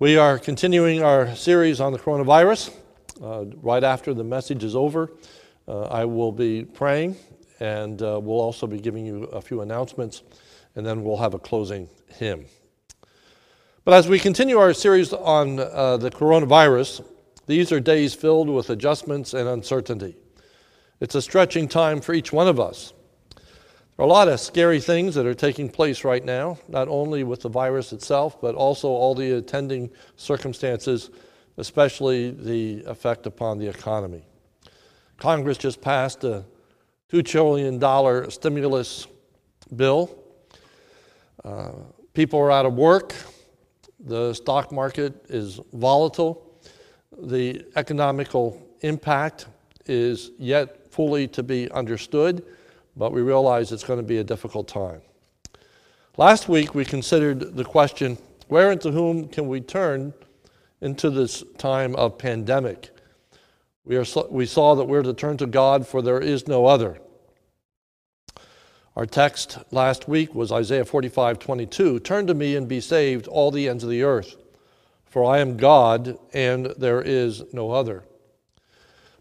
We are continuing our series on the coronavirus. Uh, right after the message is over, uh, I will be praying and uh, we'll also be giving you a few announcements and then we'll have a closing hymn. But as we continue our series on uh, the coronavirus, these are days filled with adjustments and uncertainty. It's a stretching time for each one of us. There are a lot of scary things that are taking place right now, not only with the virus itself, but also all the attending circumstances, especially the effect upon the economy. Congress just passed a $2 trillion stimulus bill. Uh, people are out of work. The stock market is volatile. The economical impact is yet fully to be understood but we realize it's going to be a difficult time. Last week, we considered the question where and to whom can we turn into this time of pandemic? We, are, we saw that we're to turn to God, for there is no other. Our text last week was Isaiah 45 22. Turn to me and be saved, all the ends of the earth, for I am God and there is no other.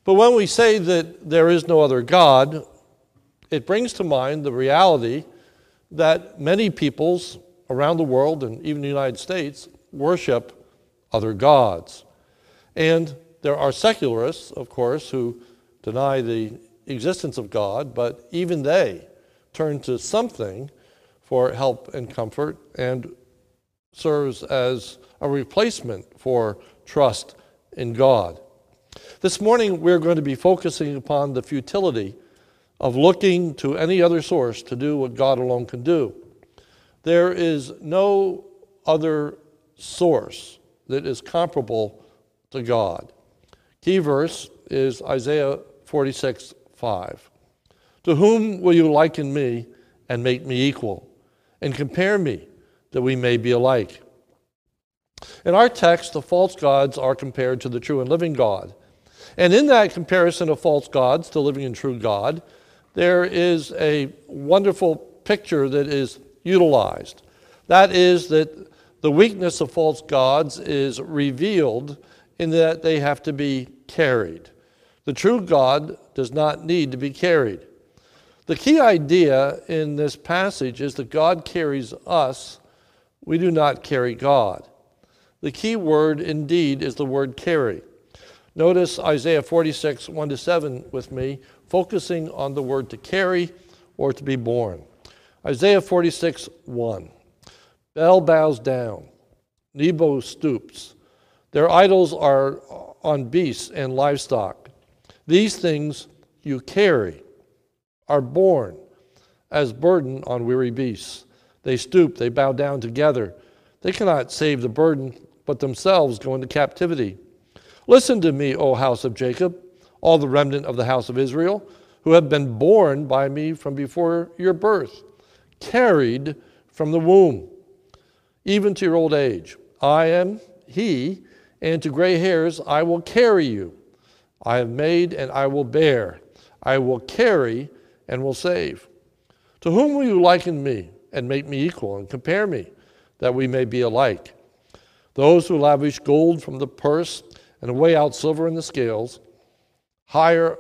But when we say that there is no other God, it brings to mind the reality that many peoples around the world and even the United States worship other gods. And there are secularists, of course, who deny the existence of God, but even they turn to something for help and comfort and serves as a replacement for trust in God. This morning, we're going to be focusing upon the futility of looking to any other source to do what God alone can do. There is no other source that is comparable to God. Key verse is Isaiah 46 5. To whom will you liken me and make me equal, and compare me that we may be alike? In our text, the false gods are compared to the true and living God. And in that comparison of false gods to living and true God, there is a wonderful picture that is utilized. That is, that the weakness of false gods is revealed in that they have to be carried. The true God does not need to be carried. The key idea in this passage is that God carries us, we do not carry God. The key word indeed is the word carry. Notice Isaiah 46, 1 to 7 with me focusing on the word to carry or to be born. Isaiah 46, 1. Bel bows down, Nebo stoops. Their idols are on beasts and livestock. These things you carry are borne as burden on weary beasts. They stoop, they bow down together. They cannot save the burden, but themselves go into captivity. Listen to me, O house of Jacob all the remnant of the house of Israel, who have been born by me from before your birth, carried from the womb, even to your old age. I am He, and to gray hairs I will carry you. I have made and I will bear. I will carry and will save. To whom will you liken me and make me equal and compare me, that we may be alike? Those who lavish gold from the purse and weigh out silver in the scales hire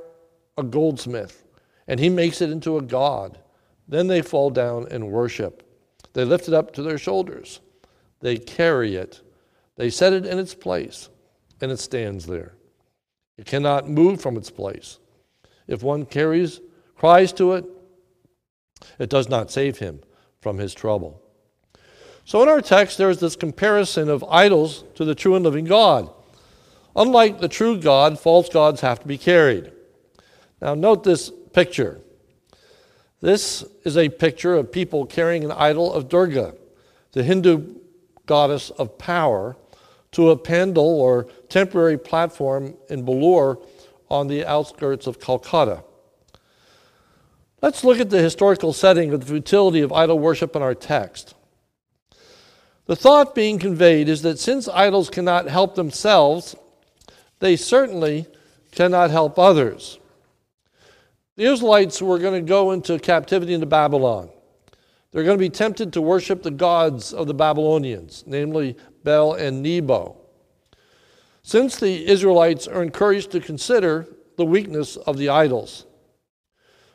a goldsmith, and he makes it into a god. Then they fall down and worship. They lift it up to their shoulders. They carry it. They set it in its place, and it stands there. It cannot move from its place. If one carries, cries to it, it does not save him from his trouble. So in our text, there is this comparison of idols to the true and living God. Unlike the true God, false gods have to be carried. Now, note this picture. This is a picture of people carrying an idol of Durga, the Hindu goddess of power, to a pandal or temporary platform in Belur on the outskirts of Calcutta. Let's look at the historical setting of the futility of idol worship in our text. The thought being conveyed is that since idols cannot help themselves they certainly cannot help others. The Israelites were going to go into captivity into Babylon. They're going to be tempted to worship the gods of the Babylonians, namely Bel and Nebo. Since the Israelites are encouraged to consider the weakness of the idols.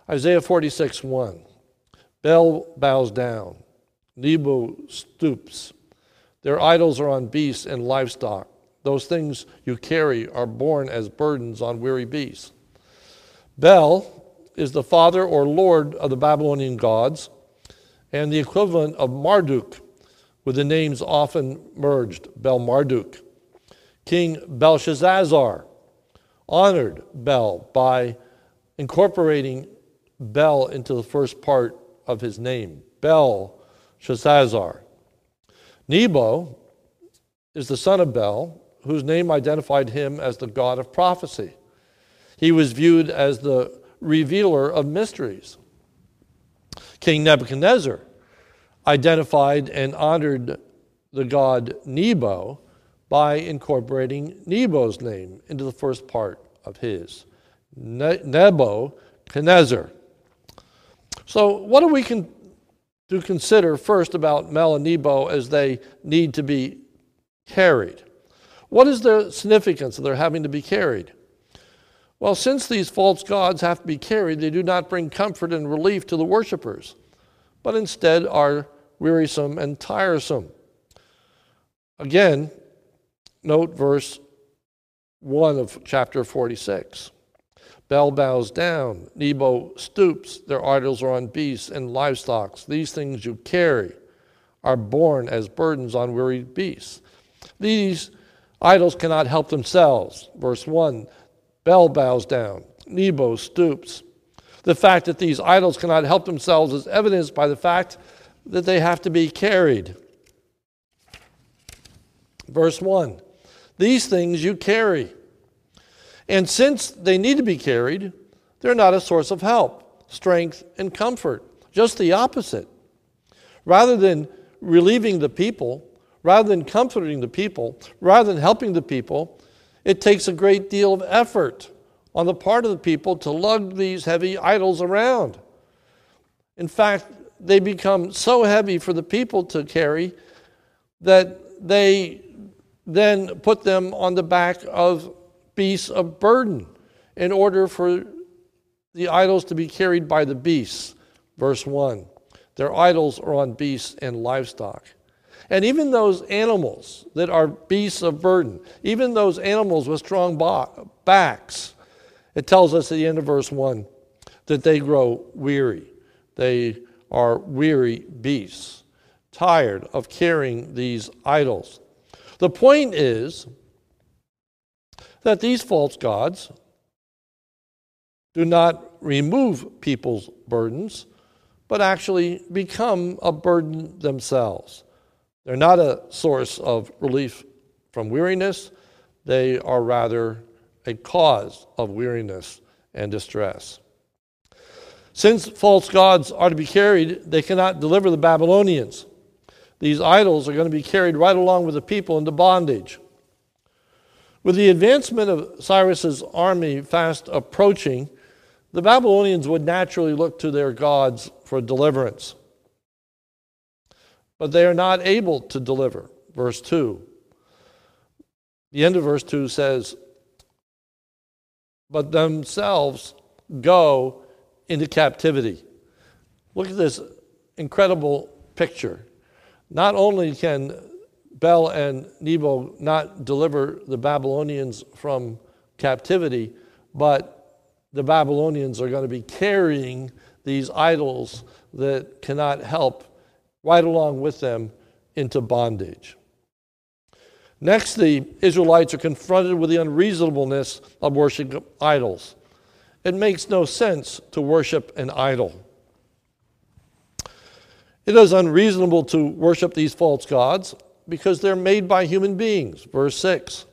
Isaiah 46 1. Bel bows down, Nebo stoops. Their idols are on beasts and livestock. Those things you carry are borne as burdens on weary beasts. Bel is the father or lord of the Babylonian gods and the equivalent of Marduk, with the names often merged Bel Marduk. King Belshazzar honored Bel by incorporating Bel into the first part of his name, Bel Shazzar. Nebo is the son of Bel, whose name identified him as the god of prophecy. He was viewed as the revealer of mysteries. King Nebuchadnezzar identified and honored the god Nebo by incorporating Nebo's name into the first part of his. Ne- Nebuchadnezzar. So, what do we con- to consider first about Bel and Nebo as they need to be carried? What is the significance of their having to be carried? Well, since these false gods have to be carried, they do not bring comfort and relief to the worshippers, but instead are wearisome and tiresome. Again, note verse 1 of chapter 46. Bel bows down, Nebo stoops, their idols are on beasts and livestock. These things you carry are borne as burdens on weary beasts. These idols cannot help themselves. Verse 1 Bel bows down, Nebo stoops. The fact that these idols cannot help themselves is evidenced by the fact that they have to be carried. Verse 1 These things you carry. And since they need to be carried, they're not a source of help, strength, and comfort. Just the opposite. Rather than relieving the people, rather than comforting the people, rather than helping the people, it takes a great deal of effort on the part of the people to lug these heavy idols around. In fact, they become so heavy for the people to carry that they then put them on the back of beasts of burden in order for the idols to be carried by the beasts. Verse 1 Their idols are on beasts and livestock. And even those animals that are beasts of burden, even those animals with strong backs, it tells us at the end of verse 1 that they grow weary. They are weary beasts, tired of carrying these idols. The point is that these false gods do not remove people's burdens, but actually become a burden themselves. They're not a source of relief from weariness, they are rather a cause of weariness and distress. Since false gods are to be carried, they cannot deliver the Babylonians. These idols are going to be carried right along with the people into bondage. With the advancement of Cyrus's army fast approaching, the Babylonians would naturally look to their gods for deliverance. But they are not able to deliver. Verse 2. The end of verse 2 says, But themselves go into captivity. Look at this incredible picture. Not only can Bel and Nebo not deliver the Babylonians from captivity, but the Babylonians are going to be carrying these idols that cannot help right along with them into bondage. Next, the Israelites are confronted with the unreasonableness of worshiping idols. It makes no sense to worship an idol. It is unreasonable to worship these false gods because they're made by human beings. Verse 6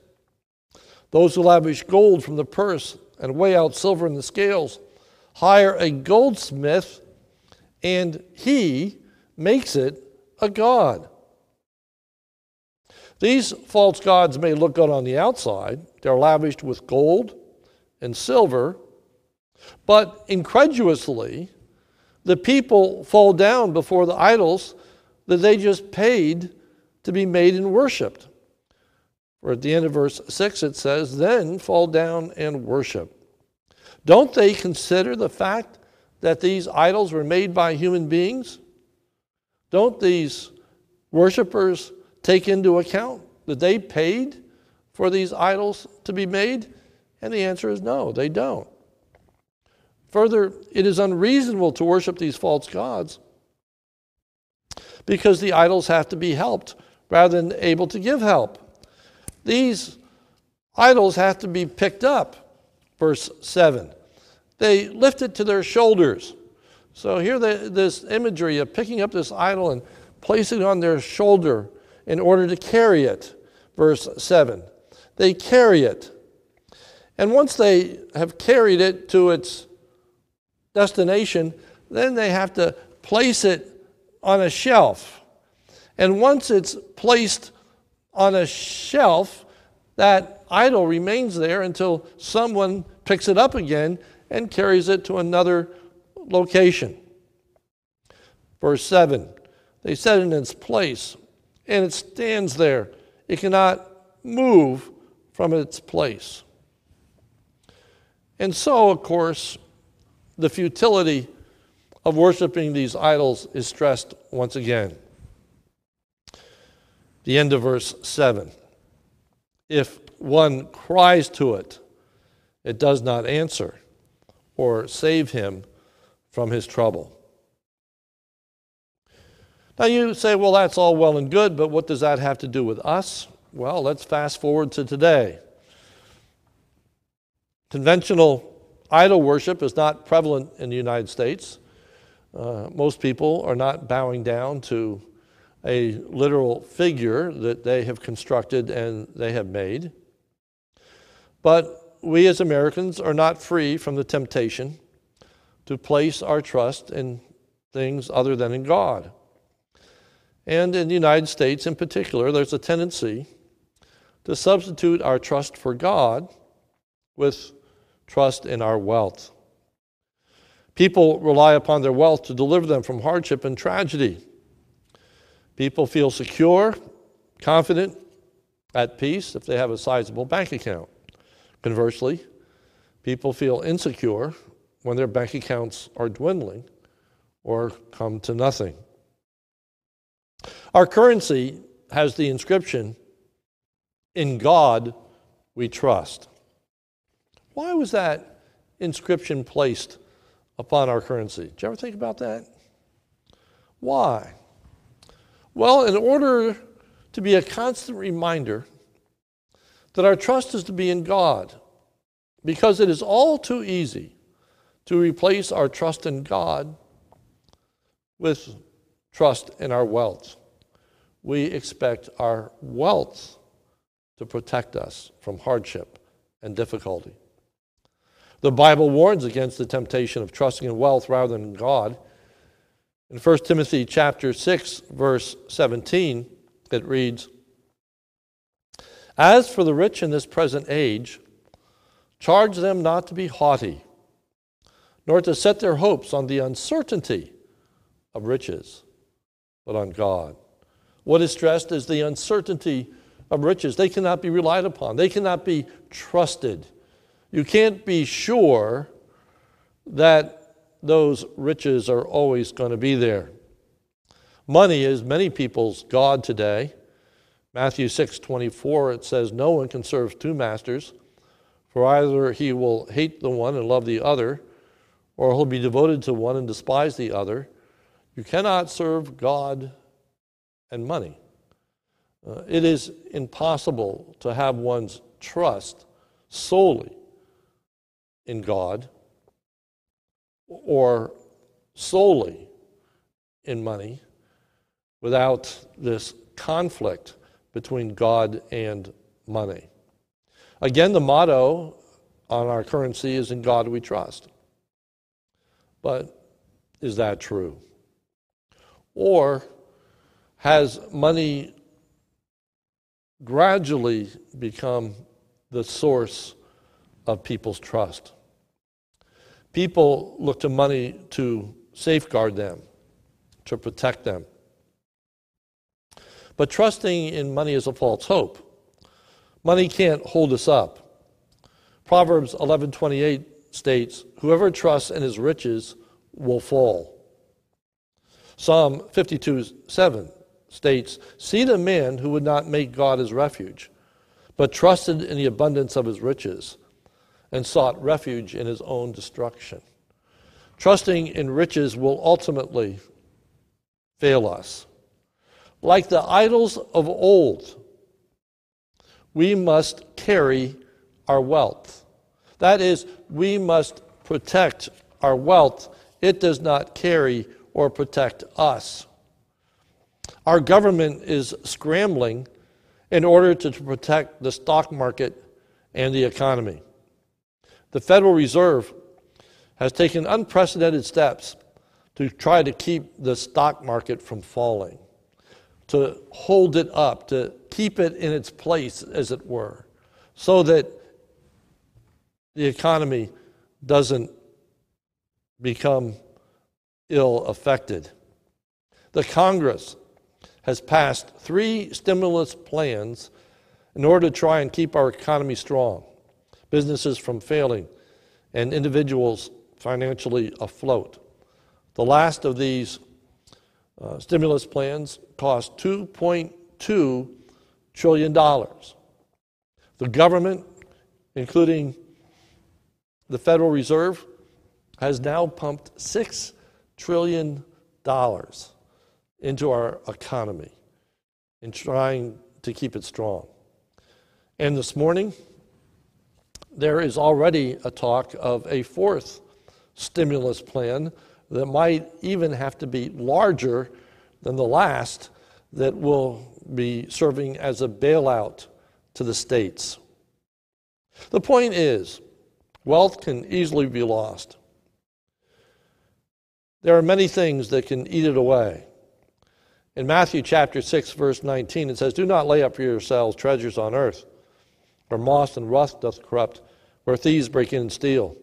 Those who lavish gold from the purse and weigh out silver in the scales hire a goldsmith, and he makes it a god. These false gods may look good on the outside, they're lavished with gold and silver but incredulously, the people fall down before the idols that they just paid to be made and worshiped. Or at the end of verse 6 it says, Then fall down and worship. Don't they consider the fact that these idols were made by human beings? Don't these worshipers take into account that they paid for these idols to be made? And the answer is no, they don't. Further, it is unreasonable to worship these false gods because the idols have to be helped rather than able to give help. These idols have to be picked up. Verse 7. They lift it to their shoulders. So here, this imagery of picking up this idol and placing it on their shoulder in order to carry it. Verse 7. They carry it. And once they have carried it to its destination, then they have to place it on a shelf. And once it's placed on a shelf, that idol remains there until someone picks it up again and carries it to another location. Verse 7 they set it in its place, and it stands there. It cannot move from its place. And so, of course, the futility of worshiping these idols is stressed once again. The end of verse 7. If one cries to it, it does not answer or save him from his trouble. Now you say, well, that's all well and good, but what does that have to do with us? Well, let's fast forward to today. Conventional idol worship is not prevalent in the United States. Uh, most people are not bowing down to a literal figure that they have constructed and they have made. But we as Americans are not free from the temptation to place our trust in things other than in God. And in the United States in particular, there's a tendency to substitute our trust for God with trust in our wealth. People rely upon their wealth to deliver them from hardship and tragedy. People feel secure, confident, at peace if they have a sizable bank account. Conversely, people feel insecure when their bank accounts are dwindling or come to nothing. Our currency has the inscription, In God we trust. Why was that inscription placed upon our currency? Did you ever think about that? Why? Well, in order to be a constant reminder that our trust is to be in God, because it is all too easy to replace our trust in God with trust in our wealth. We expect our wealth to protect us from hardship and difficulty. The Bible warns against the temptation of trusting in wealth rather than God. In 1 Timothy chapter 6 verse 17 it reads As for the rich in this present age charge them not to be haughty nor to set their hopes on the uncertainty of riches but on God. What is stressed is the uncertainty of riches. They cannot be relied upon. They cannot be trusted. You can't be sure that those riches are always going to be there. Money is many people's God today. Matthew 6 24, it says, No one can serve two masters, for either he will hate the one and love the other, or he'll be devoted to one and despise the other. You cannot serve God and money. Uh, it is impossible to have one's trust solely in God or solely in money without this conflict between God and money. Again, the motto on our currency is In God We Trust. But is that true? Or has money gradually become the source of people's trust. People look to money to safeguard them, to protect them. But trusting in money is a false hope. Money can't hold us up. Proverbs 11:28 states, "Whoever trusts in his riches will fall." Psalm 52:7 states, "See the man who would not make God his refuge, but trusted in the abundance of his riches and sought refuge in his own destruction." Trusting in riches will ultimately fail us. Like the idols of old, we must carry our wealth. That is, we must protect our wealth. It does not carry or protect us. Our government is scrambling in order to protect the stock market and the economy. The Federal Reserve has taken unprecedented steps to try to keep the stock market from falling to hold it up, to keep it in its place, as it were, so that the economy doesn't become ill affected. The Congress has passed three stimulus plans in order to try and keep our economy strong, businesses from failing, and individuals financially afloat. The last of these uh, stimulus plans cost $2.2 trillion. The government, including the Federal Reserve, has now pumped $6 trillion into our economy in trying to keep it strong. And this morning, there is already a talk of a fourth stimulus plan that might even have to be larger than the last that will be serving as a bailout to the states. The point is, wealth can easily be lost. There are many things that can eat it away. In Matthew chapter 6, verse 19, it says, Do not lay up for yourselves treasures on earth, where moth and rust doth corrupt, where thieves break in and steal.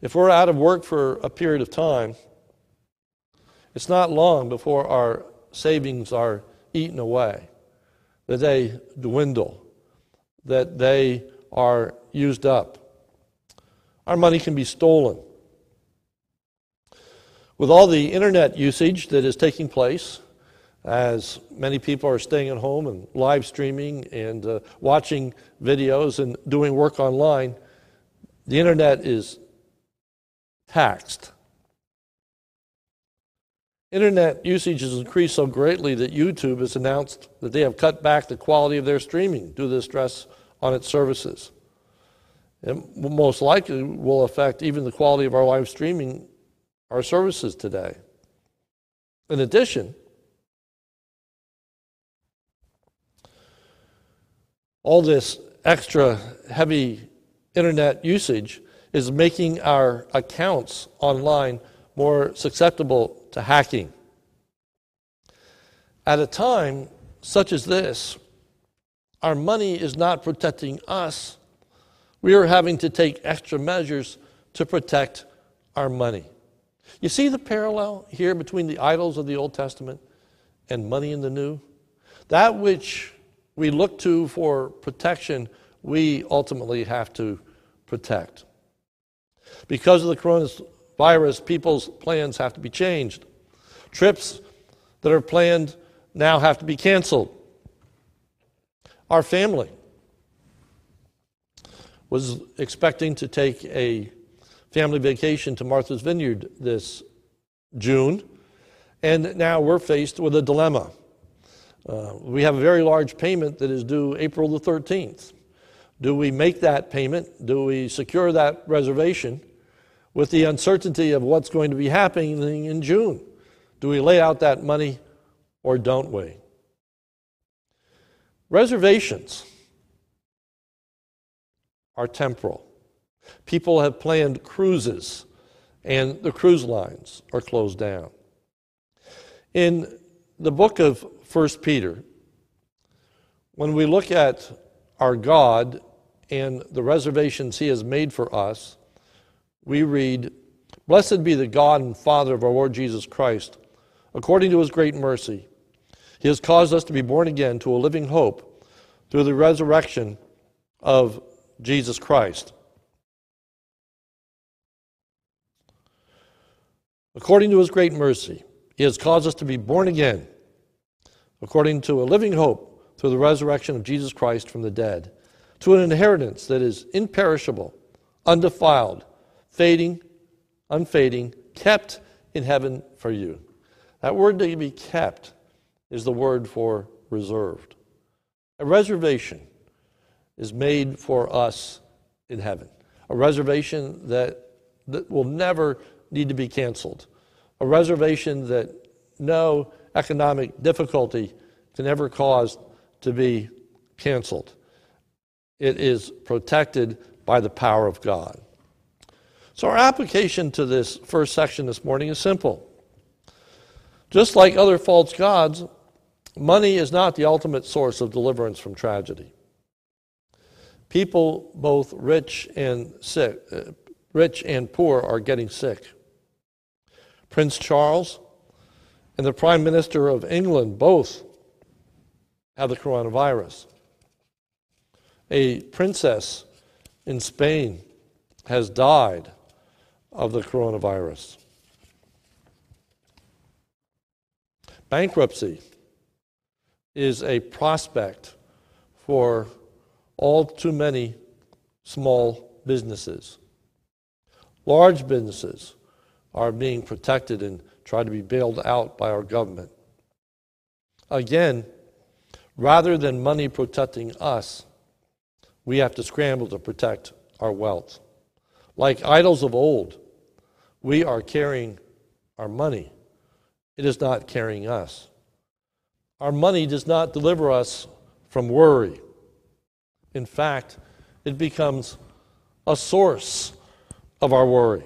If we're out of work for a period of time, it's not long before our savings are eaten away, that they dwindle, that they are used up. Our money can be stolen. With all the internet usage that is taking place, as many people are staying at home and live streaming and uh, watching videos and doing work online, the internet is taxed. Internet usage has increased so greatly that YouTube has announced that they have cut back the quality of their streaming due to the stress on its services. It most likely will affect even the quality of our live streaming, our services today. In addition, all this extra heavy internet usage is making our accounts online more susceptible to hacking. At a time such as this, our money is not protecting us. We are having to take extra measures to protect our money. You see the parallel here between the idols of the Old Testament and money in the New? That which we look to for protection, we ultimately have to protect. Because of the coronavirus, people's plans have to be changed. Trips that are planned now have to be canceled. Our family was expecting to take a family vacation to Martha's Vineyard this June, and now we're faced with a dilemma. Uh, we have a very large payment that is due April the 13th. Do we make that payment? Do we secure that reservation with the uncertainty of what's going to be happening in June? Do we lay out that money or don't we? Reservations are temporal. People have planned cruises, and the cruise lines are closed down. In the book of 1 Peter, when we look at our God and the reservations he has made for us, we read, Blessed be the God and Father of our Lord Jesus Christ. According to his great mercy, he has caused us to be born again to a living hope through the resurrection of Jesus Christ. According to his great mercy, he has caused us to be born again, according to a living hope through the resurrection of Jesus Christ from the dead, to an inheritance that is imperishable, undefiled, fading, unfading, kept in heaven for you. That word to be kept is the word for reserved. A reservation is made for us in heaven, a reservation that, that will never need to be canceled, a reservation that no economic difficulty can ever cause to be canceled. It is protected by the power of God. So, our application to this first section this morning is simple. Just like other false gods, money is not the ultimate source of deliverance from tragedy. People, both rich and sick, uh, rich and poor, are getting sick. Prince Charles and the Prime Minister of England both have the coronavirus. A princess in Spain has died of the coronavirus. Bankruptcy is a prospect for all too many small businesses. Large businesses are being protected and try to be bailed out by our government. Again, rather than money protecting us, we have to scramble to protect our wealth. Like idols of old, we are carrying our money, it is not carrying us. Our money does not deliver us from worry. In fact, it becomes a source of our worry.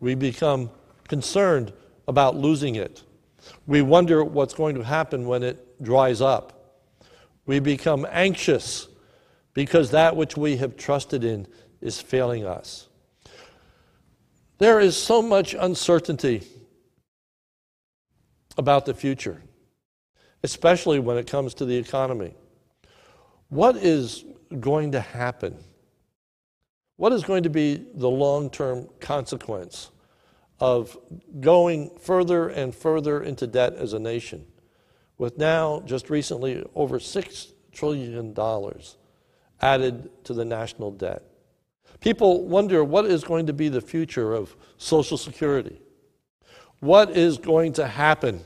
We become concerned about losing it. We wonder what's going to happen when it dries up. We become anxious because that which we have trusted in is failing us. There is so much uncertainty about the future, especially when it comes to the economy. What is going to happen? What is going to be the long term consequence of going further and further into debt as a nation? With now, just recently, over $6 trillion added to the national debt. People wonder what is going to be the future of Social Security? What is going to happen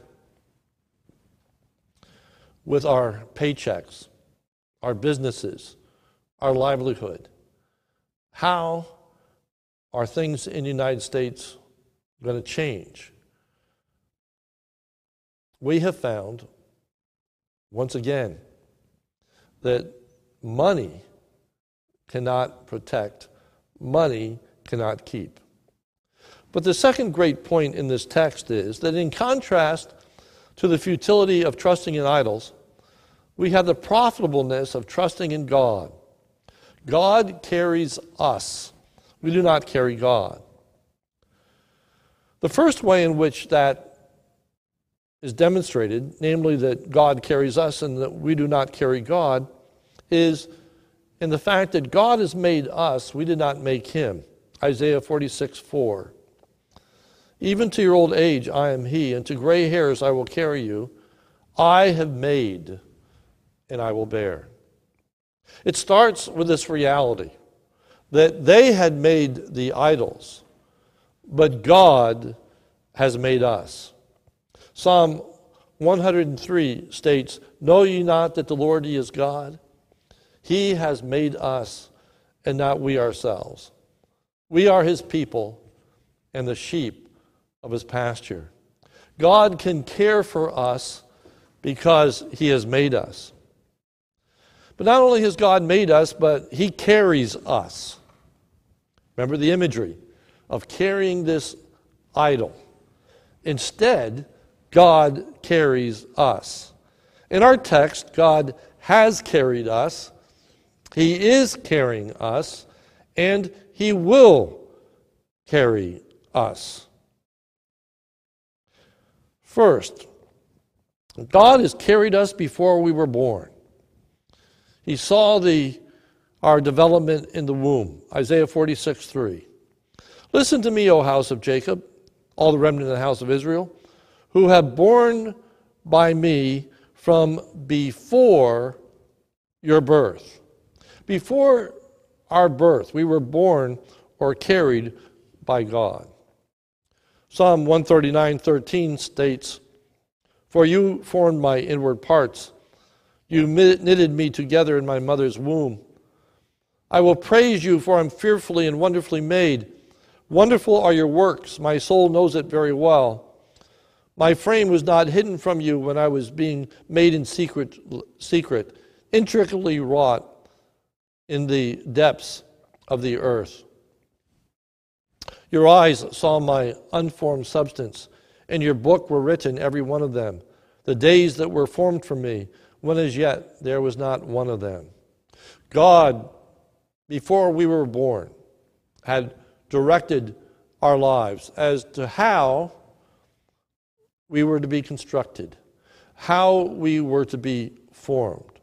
with our paychecks, our businesses, our livelihood? How are things in the United States going to change? We have found, once again, that money cannot protect money cannot keep. But the second great point in this text is that in contrast to the futility of trusting in idols, we have the profitableness of trusting in God. God carries us, we do not carry God. The first way in which that is demonstrated, namely that God carries us and that we do not carry God, is in the fact that God has made us, we did not make him. Isaiah 46 4. Even to your old age I am he, and to gray hairs I will carry you. I have made, and I will bear. It starts with this reality that they had made the idols, but God has made us. Psalm 103 states, Know ye not that the Lord is God? He has made us and not we ourselves. We are His people and the sheep of His pasture. God can care for us because He has made us. But not only has God made us, but He carries us. Remember the imagery of carrying this idol. Instead, God carries us. In our text, God has carried us he is carrying us, and He will carry us. First, God has carried us before we were born. He saw the, our development in the womb. Isaiah 46 3. Listen to me, O house of Jacob, all the remnant of the house of Israel, who have borne by me from before your birth. Before our birth, we were born or carried by God. Psalm 139 13 states, For you formed my inward parts. You knitted me together in my mother's womb. I will praise you, for I'm fearfully and wonderfully made. Wonderful are your works. My soul knows it very well. My frame was not hidden from you when I was being made in secret, secret intricately wrought in the depths of the earth. Your eyes saw my unformed substance. In your book were written, every one of them, the days that were formed for me, when as yet there was not one of them. God, before we were born, had directed our lives as to how we were to be constructed, how we were to be formed.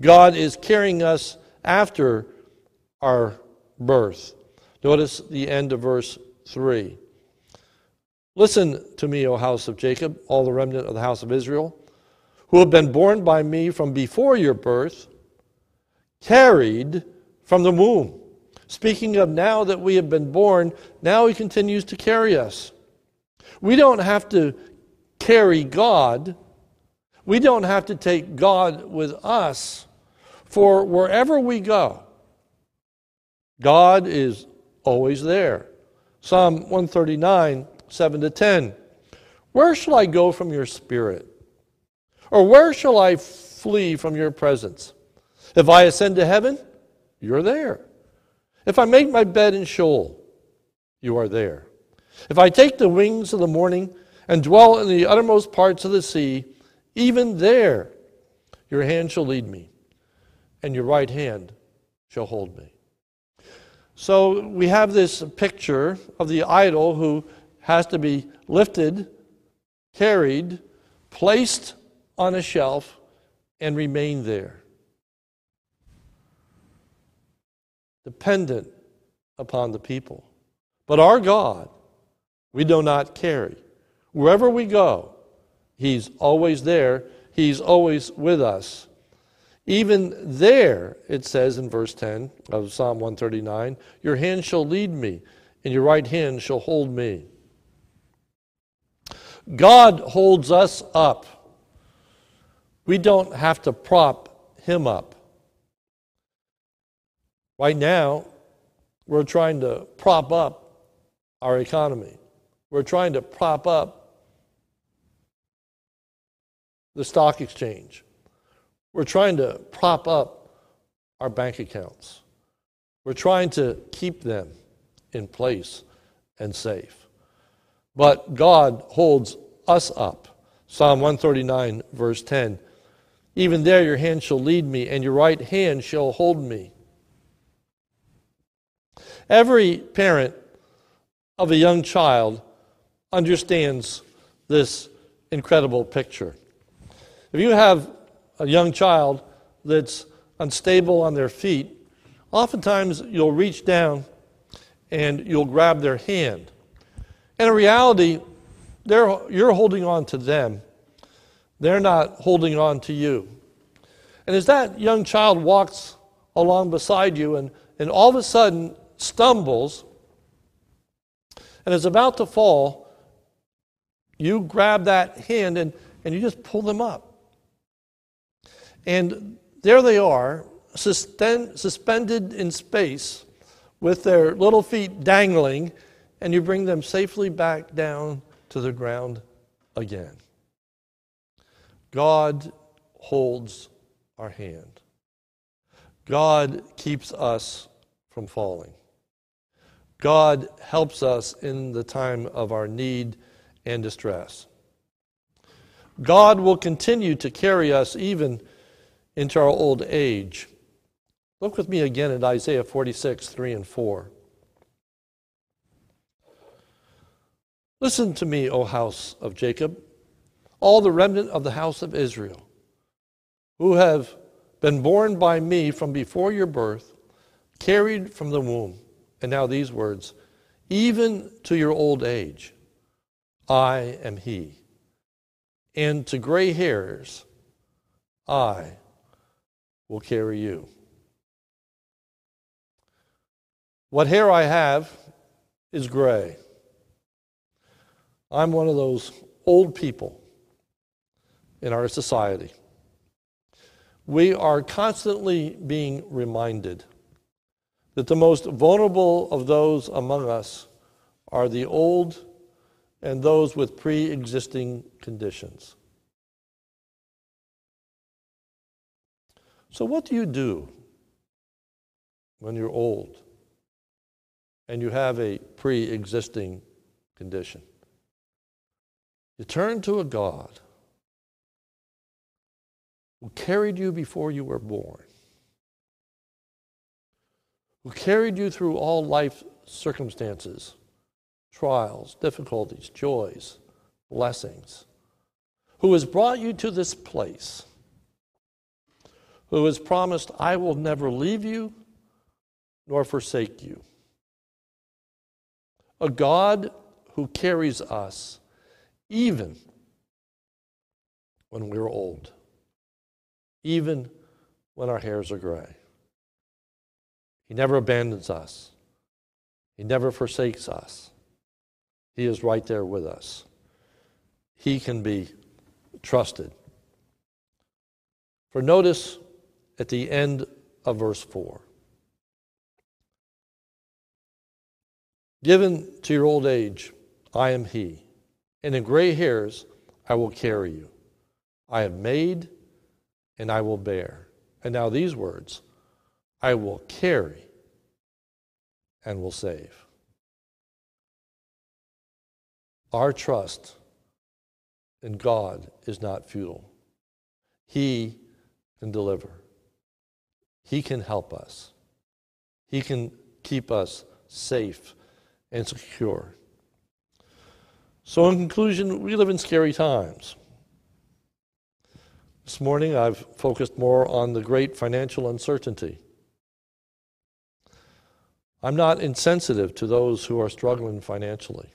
God is carrying us after our birth. Notice the end of verse 3. Listen to me, O house of Jacob, all the remnant of the house of Israel, who have been born by me from before your birth, carried from the womb. Speaking of now that we have been born, now He continues to carry us. We don't have to carry God, we don't have to take God with us, for wherever we go, God is always there. Psalm 139, 7 to 10. Where shall I go from your spirit? Or where shall I flee from your presence? If I ascend to heaven, you're there. If I make my bed in Sheol, you are there. If I take the wings of the morning and dwell in the uttermost parts of the sea, even there your hand shall lead me, and your right hand shall hold me. So we have this picture of the idol who has to be lifted, carried, placed on a shelf, and remain there. dependent upon the people. But our God, we do not carry. Wherever we go, He's always there, He's always with us. Even there, it says in verse 10 of Psalm 139 Your hand shall lead me, and your right hand shall hold me. God holds us up. We don't have to prop Him up. Right now, we're trying to prop up our economy. We're trying to prop up the stock exchange. We're trying to prop up our bank accounts. We're trying to keep them in place and safe. But God holds us up. Psalm 139, verse 10. Even there your hand shall lead me, and your right hand shall hold me. Every parent of a young child understands this incredible picture. If you have a young child that's unstable on their feet, oftentimes you'll reach down and you'll grab their hand. And in reality, you're holding on to them. They're not holding on to you. And as that young child walks along beside you, and, and all of a sudden stumbles and is about to fall, you grab that hand and, and you just pull them up. And there they are, suspend, suspended in space with their little feet dangling, and you bring them safely back down to the ground again. God holds our hand. God keeps us from falling. God helps us in the time of our need and distress. God will continue to carry us even into our old age. Look with me again at Isaiah 46, 3 and 4. Listen to me, O house of Jacob, all the remnant of the house of Israel, who have been born by me from before your birth, carried from the womb. And now these words even to your old age, I am He. And to gray hairs, I will carry you. What hair I have is gray. I'm one of those old people in our society. We are constantly being reminded that the most vulnerable of those among us are the old and those with pre existing conditions. So, what do you do when you're old and you have a pre existing condition? You turn to a God who carried you before you were born, who carried you through all life circumstances, trials, difficulties, joys, blessings, who has brought you to this place, who has promised, I will never leave you nor forsake you. A God who carries us even when we're old even when our hairs are gray. He never abandons us, He never forsakes us. He is right there with us. He can be trusted. For notice at the end of verse 4 Given to your old age, I am He, and in gray hairs I will carry you. I have made and I will bear. And now these words I will carry and will save. Our trust in God is not futile. He can deliver, He can help us, He can keep us safe and secure. So, in conclusion, we live in scary times. This morning I've focused more on the great financial uncertainty. I'm not insensitive to those who are struggling financially.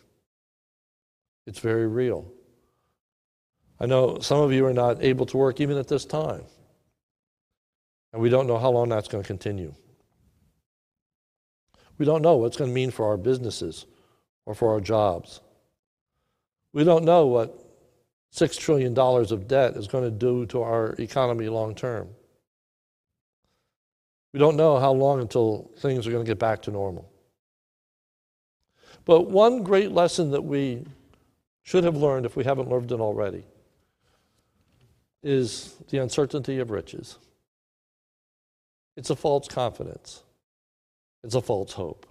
It's very real. I know some of you are not able to work even at this time, and we don't know how long that's going to continue. We don't know what it's going to mean for our businesses or for our jobs. We don't know what $6 trillion of debt is going to do to our economy long term. We don't know how long until things are going to get back to normal. But one great lesson that we should have learned, if we haven't learned it already, is the uncertainty of riches. It's a false confidence, it's a false hope.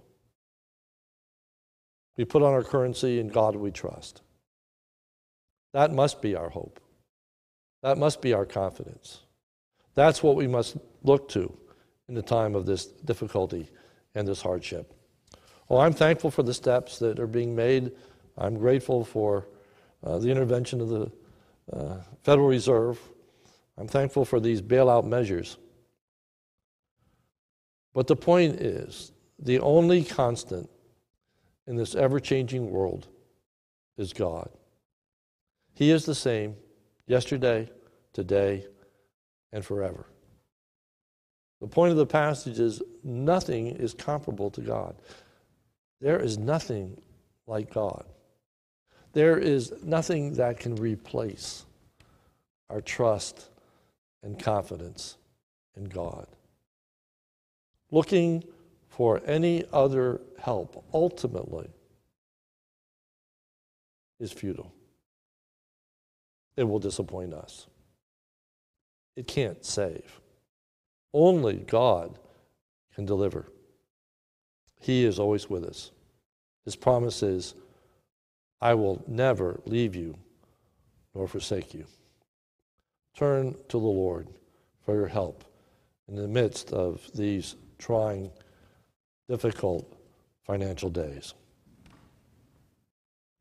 We put on our currency in God we trust. That must be our hope. That must be our confidence. That's what we must look to in the time of this difficulty and this hardship. Well, I'm thankful for the steps that are being made. I'm grateful for uh, the intervention of the uh, Federal Reserve. I'm thankful for these bailout measures. But the point is the only constant in this ever changing world is God. He is the same yesterday, today, and forever. The point of the passage is nothing is comparable to God. There is nothing like God. There is nothing that can replace our trust and confidence in God. Looking for any other help ultimately is futile it will disappoint us. It can't save. Only God can deliver. He is always with us. His promise is, I will never leave you nor forsake you. Turn to the Lord for your help in the midst of these trying, difficult financial days.